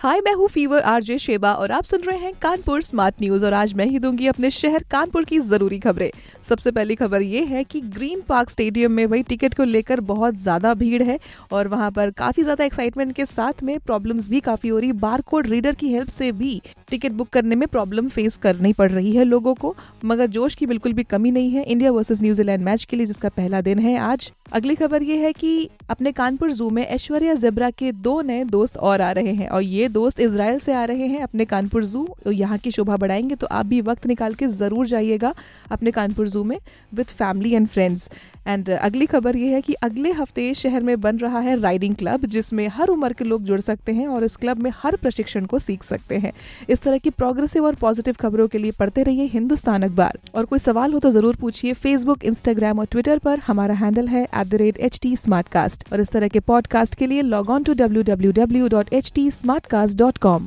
हाय मैं हूँ fever RJ Sheba और आप सुन रहे हैं कानपुर स्मार्ट न्यूज़ और आज मैं ही दूँगी अपने शहर कानपुर की ज़रूरी खबरें। सबसे पहली खबर ये है कि ग्रीन पार्क स्टेडियम में वही टिकट को लेकर बहुत ज़्यादा भीड़ है और वहाँ पर काफ़ी ज़्यादा एक्साइटमेंट के साथ में प्रॉब्लम्स भी काफ़ी हो रही। बार कोड रीडर की हेल्प से भी टिकट बुक करने में प्रॉब्लम फेस करनी पड़ रही है लोगों को, मगर जोश की बिल्कुल भी कमी नहीं है इंडिया वर्सेज न्यूजीलैंड मैच के लिए, जिसका पहला दिन है आज। अगली खबर ये है कि अपने कानपुर जू में ऐश्वर्या जेब्रा के दो नए दोस्त और आ रहे हैं और ये दोस्त इसराइल से आ रहे हैं अपने कानपुर जू तो यहाँ की शोभा बढ़ाएँगे तो आप भी वक्त निकाल के ज़रूर जाइएगा अपने कानपुर जू में with family and friends and अगली खबर ये है कि अगले हफ़्ते शहर में बन रहा है राइडिंग क्लब जिसमें हर उम्र के लोग जुड़ सकते हैं और इस क्लब में हर प्रशिक्षण को सीख सकते हैं। इस तरह की प्रोग्रेसिव और पॉजिटिव खबरों के लिए पढ़ते रहिए हिंदुस्तान अखबार। और कोई सवाल हो तो ज़रूर पूछिए फेसबुक इंस्टाग्राम और ट्विटर पर। हमारा हैंडल है एट और इस तरह के पॉडकास्ट के लिए log on to W W W dot H T Smartcast dot com